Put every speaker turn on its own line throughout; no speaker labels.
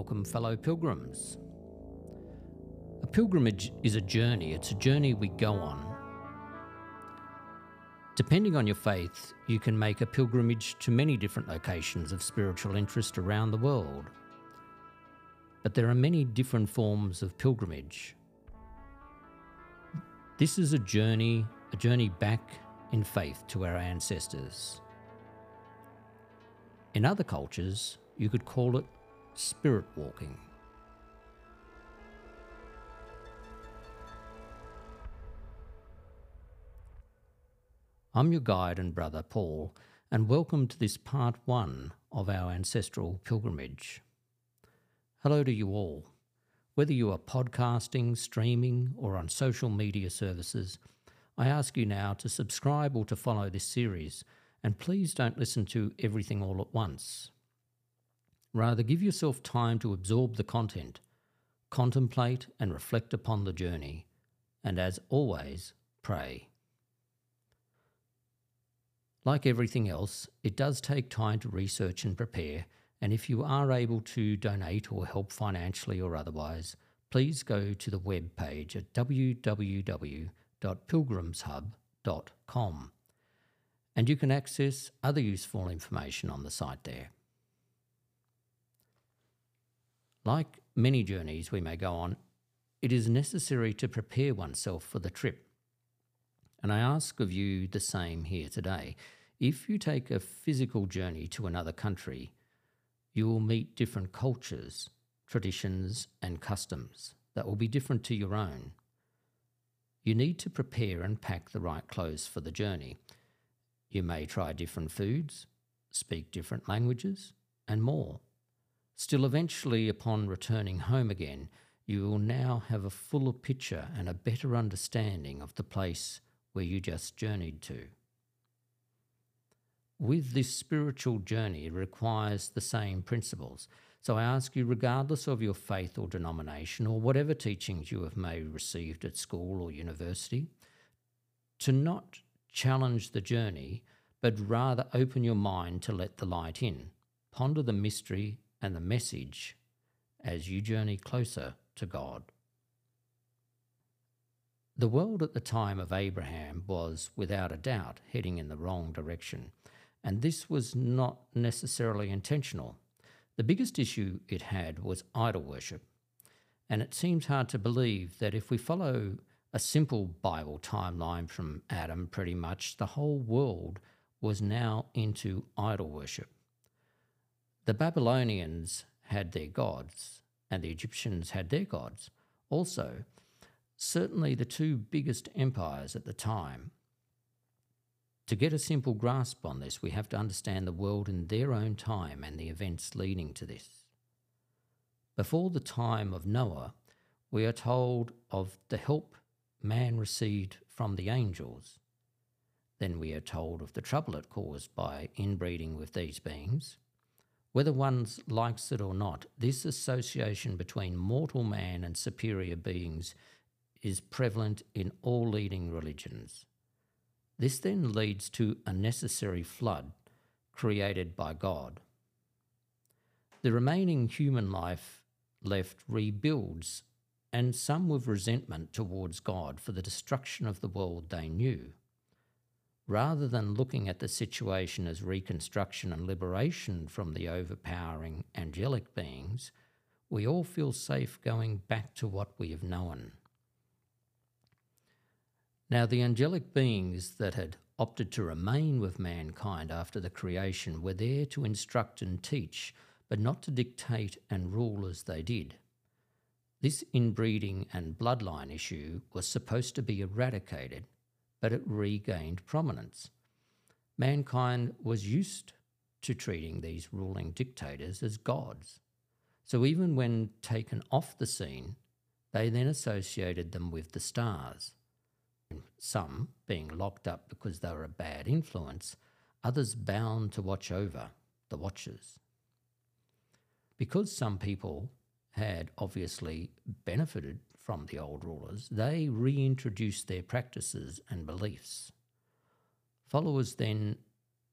Welcome, fellow pilgrims. A pilgrimage is a journey, it's a journey we go on. Depending on your faith, you can make a pilgrimage to many different locations of spiritual interest around the world. But there are many different forms of pilgrimage. This is a journey, a journey back in faith to our ancestors. In other cultures, you could call it spirit walking. I'm your guide and brother Paul, and welcome to this part one of our ancestral pilgrimage. Hello to you all. Whether you are podcasting, streaming, or on social media services, I ask you now to subscribe or to follow this series, and please don't listen to everything all at once. Rather, give yourself time to absorb the content, contemplate and reflect upon the journey, and as always, pray. Like everything else, it does take time to research and prepare, and if you are able to donate or help financially or otherwise, please go to the web page at www.pilgrimshub.com and you can access other useful information on the site there. Like many journeys we may go on, it is necessary to prepare oneself for the trip. And I ask of you the same here today. If you take a physical journey to another country, you will meet different cultures, traditions, and customs that will be different to your own. You need to prepare and pack the right clothes for the journey. You may try different foods, speak different languages, and more. Still, eventually, upon returning home again, you will now have a fuller picture and a better understanding of the place where you just journeyed to. With this spiritual journey, it requires the same principles. So I ask you, regardless of your faith or denomination, or whatever teachings you have may received at school or university, to not challenge the journey, but rather open your mind to let the light in. Ponder the mystery and the message as you journey closer to God. The world at the time of Abraham was, without a doubt, heading in the wrong direction, and this was not necessarily intentional. The biggest issue it had was idol worship, and it seems hard to believe that if we follow a simple Bible timeline from Adam, pretty much the whole world was now into idol worship. The Babylonians had their gods, and the Egyptians had their gods. Also, certainly the two biggest empires at the time. To get a simple grasp on this, we have to understand the world in their own time and the events leading to this. Before the time of Noah, we are told of the help man received from the angels. Then we are told of the trouble it caused by inbreeding with these beings. Whether one likes it or not, this association between mortal man and superior beings is prevalent in all leading religions. This then leads to a necessary flood created by God. The remaining human life left rebuilds, and some with resentment towards God for the destruction of the world they knew. Rather than looking at the situation as reconstruction and liberation from the overpowering angelic beings, we all feel safe going back to what we have known. Now, the angelic beings that had opted to remain with mankind after the creation were there to instruct and teach, but not to dictate and rule as they did. This inbreeding and bloodline issue was supposed to be eradicated but it regained prominence. Mankind was used to treating these ruling dictators as gods. So even when taken off the scene, they then associated them with the stars. Some being locked up because they were a bad influence, others bound to watch over the watchers. Because some people had obviously benefited from the old rulers, they reintroduced their practices and beliefs. Followers then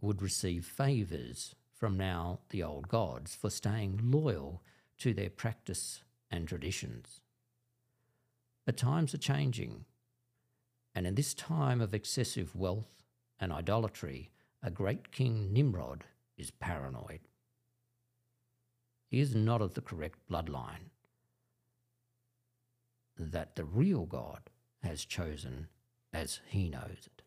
would receive favours from now the old gods for staying loyal to their practice and traditions. But times are changing, and in this time of excessive wealth and idolatry, a great king Nimrod is paranoid. He is not of the correct bloodline that the real God has chosen as he knows it.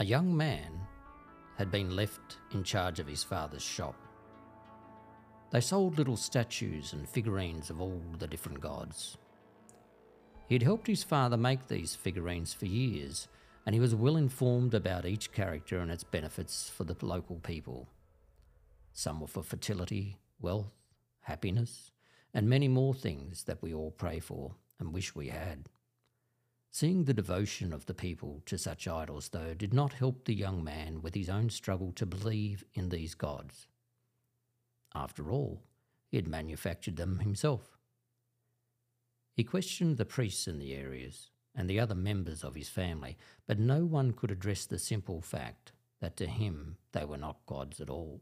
A young man had been left in charge of his father's shop. They sold little statues and figurines of all the different gods. He had helped his father make these figurines for years, and he was well informed about each character and its benefits for the local people. Some were for fertility, wealth, happiness, and many more things that we all pray for and wish we had. Seeing the devotion of the people to such idols, though, did not help the young man with his own struggle to believe in these gods. After all, he had manufactured them himself. He questioned the priests in the areas and the other members of his family, but no one could address the simple fact that to him they were not gods at all.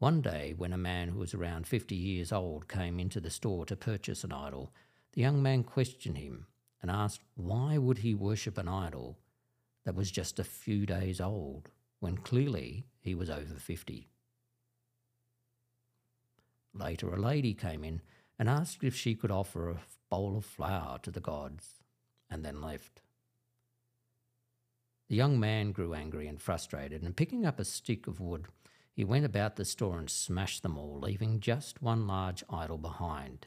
One day, when a man who was around fifty years old came into the store to purchase an idol, the young man questioned him and asked why would he worship an idol that was just a few days old when clearly he was over 50. Later, a lady came in and asked if she could offer a bowl of flour to the gods, and then left. The young man grew angry and frustrated, and picking up a stick of wood, he went about the store and smashed them all, leaving just one large idol behind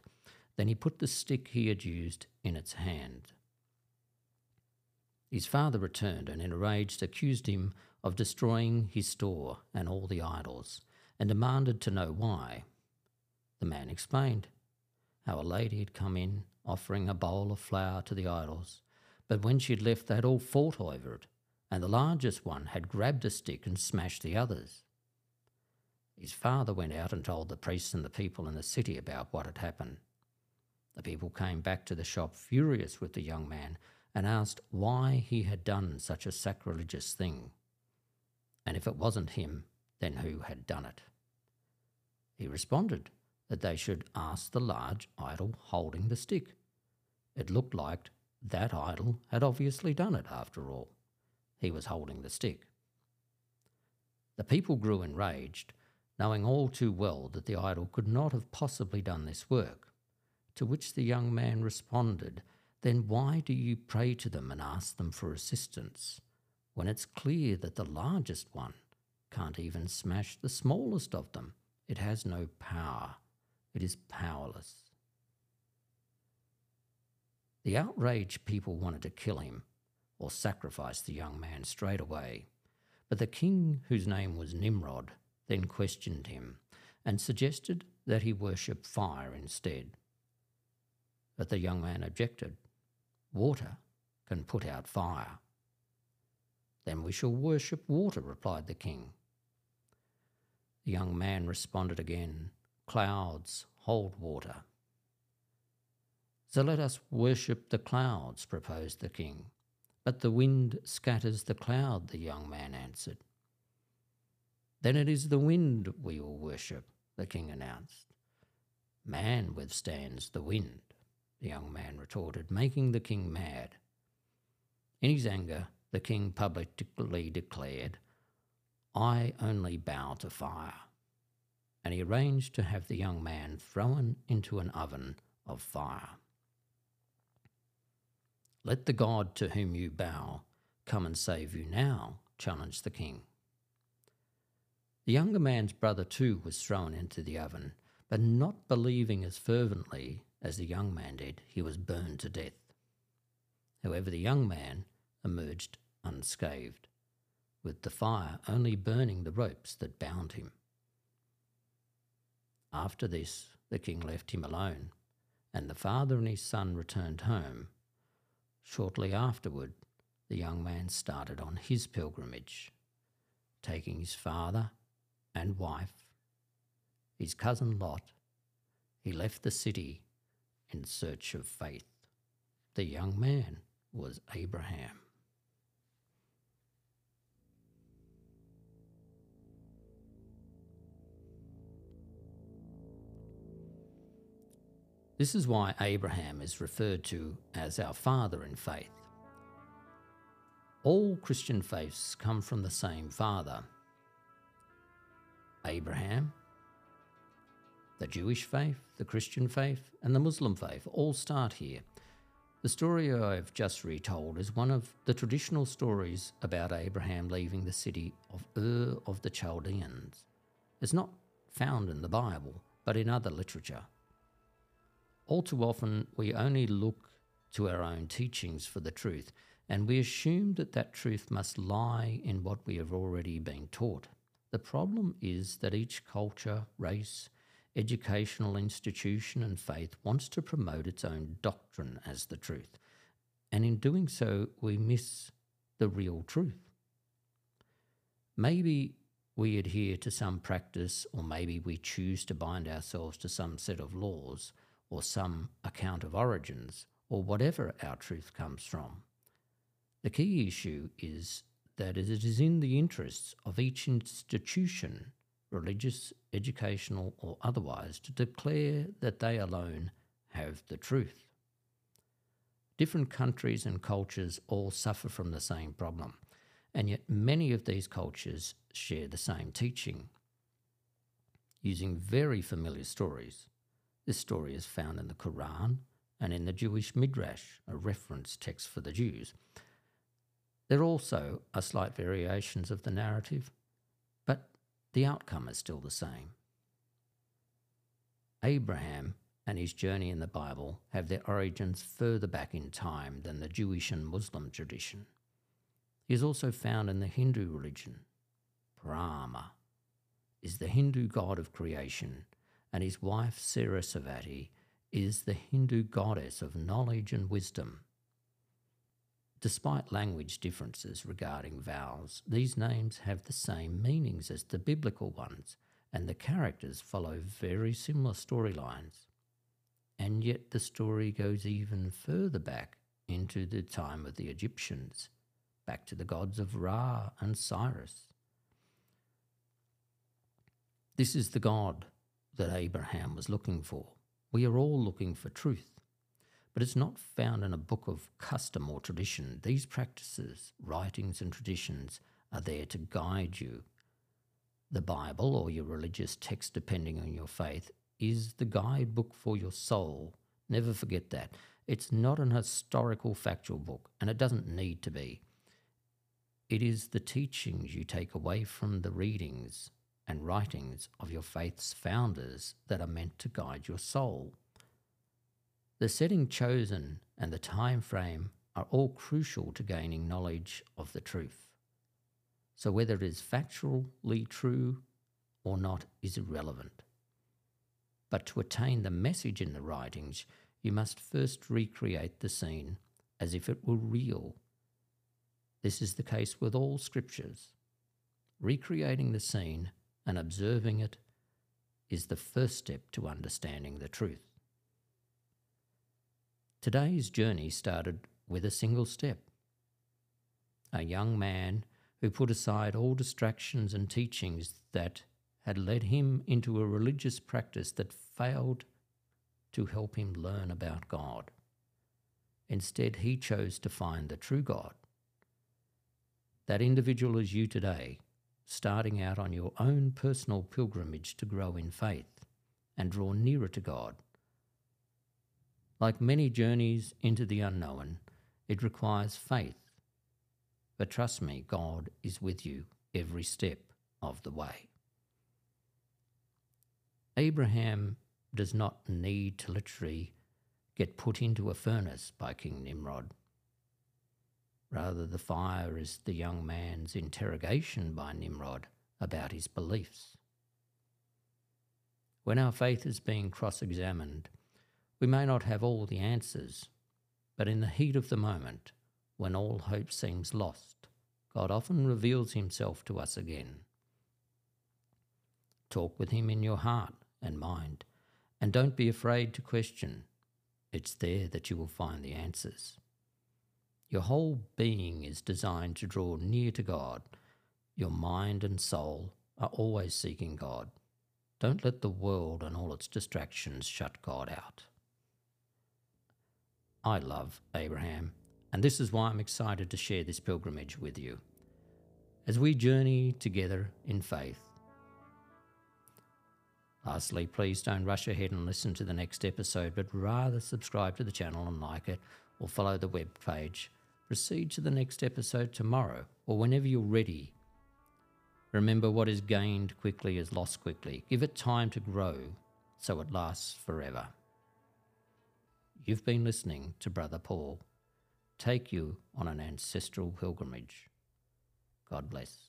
then he put the stick he had used in its hand. His father returned and, enraged, accused him of destroying his store and all the idols, and demanded to know why. The man explained how a lady had come in offering a bowl of flour to the idols, but when she had left, they had all fought over it, and the largest one had grabbed a stick and smashed the others. His father went out and told the priests and the people in the city about what had happened. The people came back to the shop furious with the young man and asked why he had done such a sacrilegious thing. And if it wasn't him, then who had done it? He responded that they should ask the large idol holding the stick. It looked like that idol had obviously done it after all. He was holding the stick. The people grew enraged, knowing all too well that the idol could not have possibly done this work. To which the young man responded, Then why do you pray to them and ask them for assistance, when it's clear that the largest one can't even smash the smallest of them? It has no power, it is powerless. The outraged people wanted to kill him or sacrifice the young man straight away. But the king, whose name was Nimrod, then questioned him and suggested that he worship fire instead. But the young man objected. Water can put out fire. Then we shall worship water, replied the king. The young man responded again, Clouds hold water. So let us worship the clouds, proposed the king. But the wind scatters the cloud, the young man answered. Then it is the wind we will worship, the king announced. Man withstands the wind the young man retorted, making the king mad. In his anger, the king publicly declared, I only bow to fire. And he arranged to have the young man thrown into an oven of fire. Let the God to whom you bow come and save you now, challenged the king. The younger man's brother too was thrown into the oven, but not believing as fervently as the young man did, he was burned to death. However, the young man emerged unscathed, with the fire only burning the ropes that bound him. After this, the king left him alone, and the father and his son returned home. Shortly afterward, the young man started on his pilgrimage, taking his father and wife, his cousin Lot. He left the city in search of faith. The young man was Abraham. This is why Abraham is referred to as our father in faith. All Christian faiths come from the same father. Abraham, the Jewish faith, the Christian faith, and the Muslim faith all start here. The story I've just retold is one of the traditional stories about Abraham leaving the city of Ur of the Chaldeans. It's not found in the Bible, but in other literature. All too often, we only look to our own teachings for the truth, and we assume that that truth must lie in what we have already been taught. The problem is that each culture, race, educational institution, and faith wants to promote its own doctrine as the truth, and in doing so, we miss the real truth. Maybe we adhere to some practice, or maybe we choose to bind ourselves to some set of laws or some account of origins, or whatever our truth comes from. The key issue is that it is in the interests of each institution, religious, educational, or otherwise, to declare that they alone have the truth. Different countries and cultures all suffer from the same problem, and yet many of these cultures share the same teaching. Using very familiar stories, this story is found in the Quran and in the Jewish Midrash, a reference text for the Jews. There also are slight variations of the narrative, the outcome is still the same. Abraham and his journey in the Bible have their origins further back in time than the Jewish and Muslim tradition. He is also found in the Hindu religion. Brahma is the Hindu god of creation and his wife Sarasvati is the Hindu goddess of knowledge and wisdom. Despite language differences regarding vowels, these names have the same meanings as the biblical ones, and the characters follow very similar storylines. And yet the story goes even further back into the time of the Egyptians, back to the gods of Ra and Osiris. This is the God that Abraham was looking for. We are all looking for truth, but it's not found in a book of custom or tradition. These practices, writings, and traditions are there to guide you. The Bible, or your religious text, depending on your faith, is the guidebook for your soul. Never forget that. It's not an historical factual book, and it doesn't need to be. It is the teachings you take away from the readings and writings of your faith's founders that are meant to guide your soul. The setting chosen and the time frame are all crucial to gaining knowledge of the truth. So whether it is factually true or not is irrelevant. But to attain the message in the writings, you must first recreate the scene as if it were real. This is the case with all scriptures. Recreating the scene and observing it is the first step to understanding the truth. Today's journey started with a single step. A young man who put aside all distractions and teachings that had led him into a religious practice that failed to help him learn about God. Instead, he chose to find the true God. That individual is you today, starting out on your own personal pilgrimage to grow in faith and draw nearer to God. Like many journeys into the unknown, it requires faith. But trust me, God is with you every step of the way. Abraham does not need to literally get put into a furnace by King Nimrod. Rather, the fire is the young man's interrogation by Nimrod about his beliefs. When our faith is being cross examined, we may not have all the answers, but in the heat of the moment, when all hope seems lost, God often reveals himself to us again. Talk with him in your heart and mind, and don't be afraid to question. It's there that you will find the answers. Your whole being is designed to draw near to God. Your mind and soul are always seeking God. Don't let the world and all its distractions shut God out. I love Abraham, and this is why I'm excited to share this pilgrimage with you. As we journey together in faith, Lastly, please don't rush ahead and listen to the next episode, but rather subscribe to the channel and like it or follow the web page. Proceed to the next episode tomorrow or whenever you're ready. Remember, what is gained quickly is lost quickly. Give it time to grow so it lasts forever. You've been listening to Brother Paul. Take you on an ancestral pilgrimage. God bless.